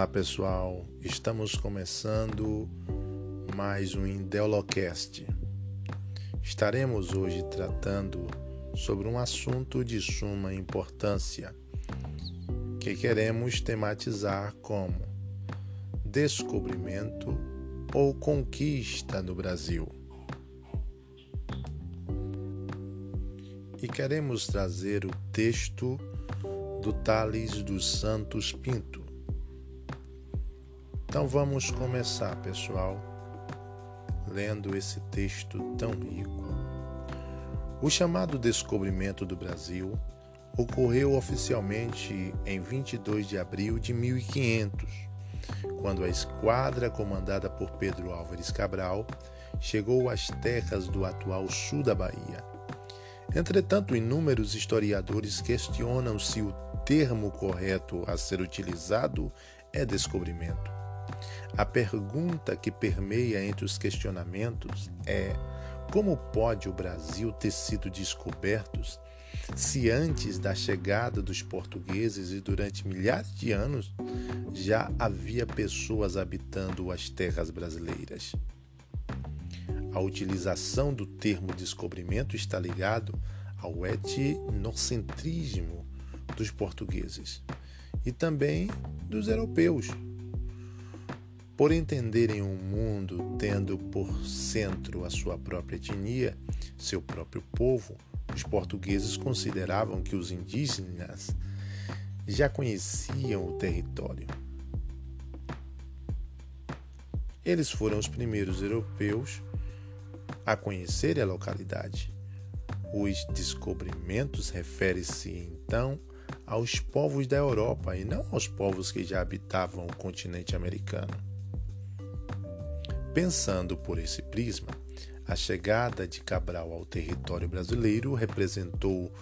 Olá pessoal, estamos começando mais um Indeolocast. Estaremos hoje tratando sobre um assunto de suma importância que queremos tematizar como descobrimento ou conquista no Brasil. E queremos trazer o texto do Tales dos Santos Pinto. Então vamos começar, pessoal, lendo esse texto tão rico. O chamado descobrimento do Brasil ocorreu oficialmente em 22 de abril de 1500, quando a esquadra comandada por Pedro Álvares Cabral chegou às terras do atual sul da Bahia. Entretanto, inúmeros historiadores questionam se o termo correto a ser utilizado é descobrimento. A pergunta que permeia entre os questionamentos é: como pode o Brasil ter sido descoberto se antes da chegada dos portugueses e durante milhares de anos já havia pessoas habitando as terras brasileiras? A utilização do termo descobrimento está ligado ao etnocentrismo dos portugueses e também dos europeus. Por entenderem o um mundo tendo por centro a sua própria etnia, seu próprio povo, os portugueses consideravam que os indígenas já conheciam o território. Eles foram os primeiros europeus a conhecer a localidade. Os descobrimentos referem-se então aos povos da Europa e não aos povos que já habitavam o continente americano. Pensando por esse prisma, a chegada de Cabral ao território brasileiro representou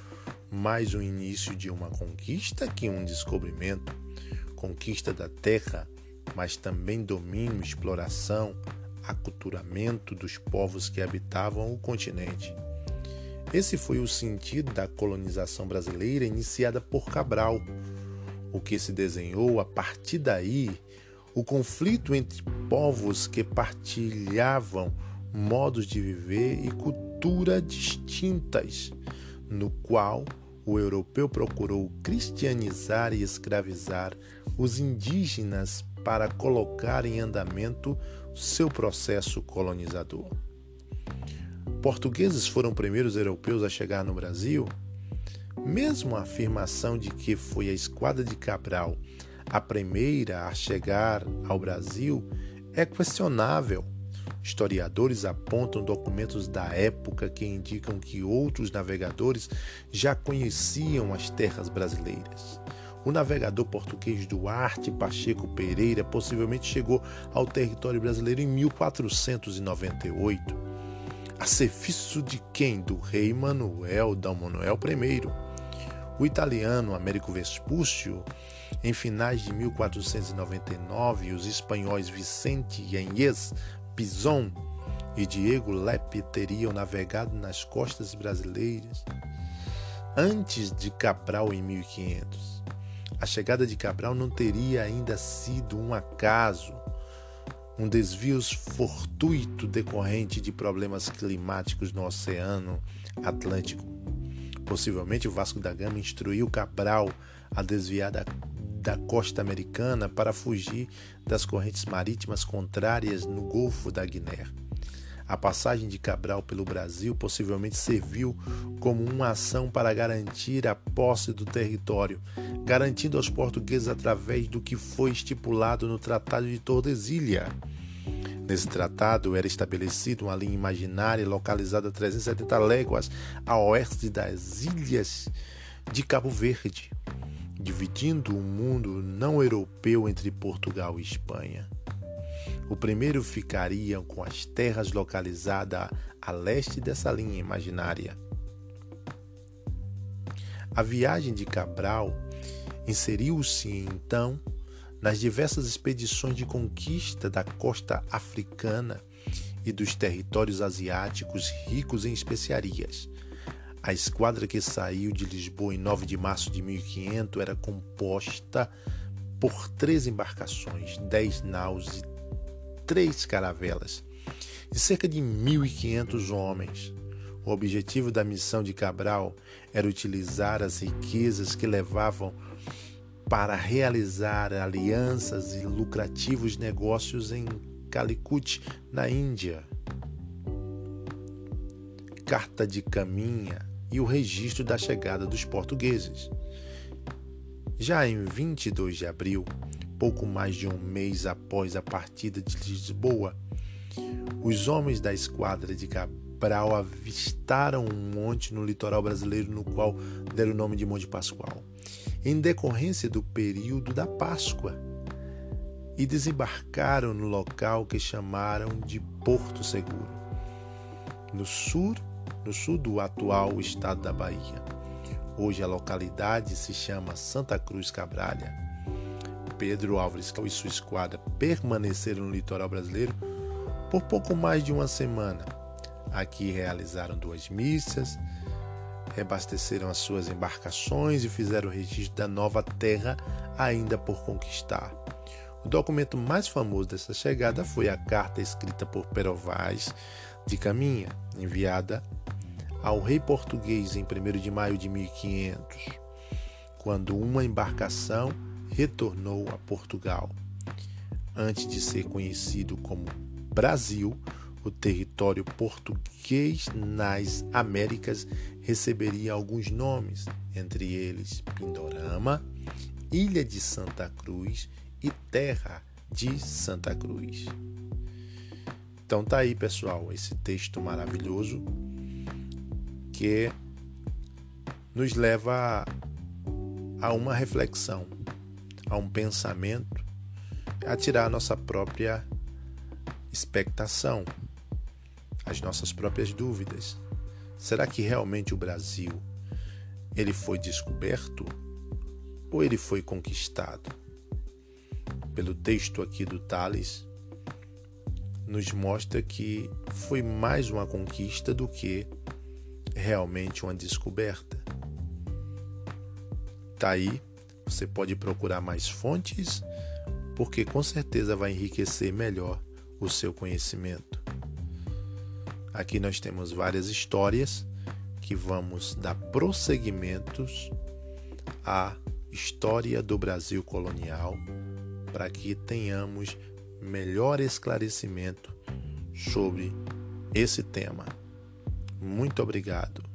mais o início de uma conquista que um descobrimento conquista da terra, mas também domínio, exploração, aculturamento dos povos que habitavam o continente. Esse foi o sentido da colonização brasileira iniciada por Cabral. O que se desenhou a partir daí, o conflito entre povos que partilhavam modos de viver e cultura distintas, no qual o europeu procurou cristianizar e escravizar os indígenas para colocar em andamento seu processo colonizador. Portugueses foram primeiros europeus a chegar no Brasil, mesmo a afirmação de que foi a esquadra de Cabral a primeira a chegar ao Brasil é questionável. Historiadores apontam documentos da época que indicam que outros navegadores já conheciam as terras brasileiras. O navegador português Duarte Pacheco Pereira possivelmente chegou ao território brasileiro em 1498 a serviço de quem? Do rei Manuel Dom Manuel I. O italiano Américo Vespúcio, em finais de 1499, os espanhóis Vicente Yanez Pizon e Diego Lepe teriam navegado nas costas brasileiras antes de Cabral em 1500. A chegada de Cabral não teria ainda sido um acaso um desvio fortuito decorrente de problemas climáticos no Oceano Atlântico. Possivelmente o Vasco da Gama instruiu Cabral a desviar da, da costa americana para fugir das correntes marítimas contrárias no Golfo da Guiné. A passagem de Cabral pelo Brasil possivelmente serviu como uma ação para garantir a posse do território, garantindo aos portugueses através do que foi estipulado no Tratado de Tordesilha. Nesse tratado era estabelecida uma linha imaginária localizada a 370 léguas a oeste das ilhas de Cabo Verde, dividindo o mundo não europeu entre Portugal e Espanha. O primeiro ficaria com as terras localizadas a leste dessa linha imaginária. A viagem de Cabral inseriu-se então nas diversas expedições de conquista da costa africana e dos territórios asiáticos ricos em especiarias. A esquadra que saiu de Lisboa em 9 de março de 1500 era composta por três embarcações, dez naus e três caravelas, de cerca de 1.500 homens. O objetivo da missão de Cabral era utilizar as riquezas que levavam para realizar alianças e lucrativos negócios em Calicut, na Índia. Carta de caminha e o registro da chegada dos portugueses. Já em 22 de abril, pouco mais de um mês após a partida de Lisboa, os homens da esquadra de Cabral avistaram um monte no litoral brasileiro no qual deram o nome de Monte Pascoal, em decorrência do período da Páscoa, e desembarcaram no local que chamaram de Porto Seguro, no sul, no sul do atual estado da Bahia. Hoje a localidade se chama Santa Cruz Cabralha. Pedro Álvares e sua esquadra permaneceram no litoral brasileiro por pouco mais de uma semana. Aqui realizaram duas missas, reabasteceram as suas embarcações e fizeram o registro da nova terra ainda por conquistar. O documento mais famoso dessa chegada foi a carta escrita por Perovaz de Caminha, enviada ao rei português em 1 de maio de 1500, quando uma embarcação retornou a Portugal. Antes de ser conhecido como Brasil, o território português nas Américas receberia alguns nomes, entre eles Pindorama, Ilha de Santa Cruz e Terra de Santa Cruz. Então tá aí, pessoal, esse texto maravilhoso que nos leva a uma reflexão, a um pensamento, a tirar a nossa própria expectação, as nossas próprias dúvidas. Será que realmente o Brasil ele foi descoberto ou ele foi conquistado? Pelo texto aqui do Tales, nos mostra que foi mais uma conquista do que realmente uma descoberta. Tá aí, você pode procurar mais fontes, porque com certeza vai enriquecer melhor o seu conhecimento. Aqui nós temos várias histórias que vamos dar prosseguimentos à história do Brasil colonial para que tenhamos melhor esclarecimento sobre esse tema. Muito obrigado.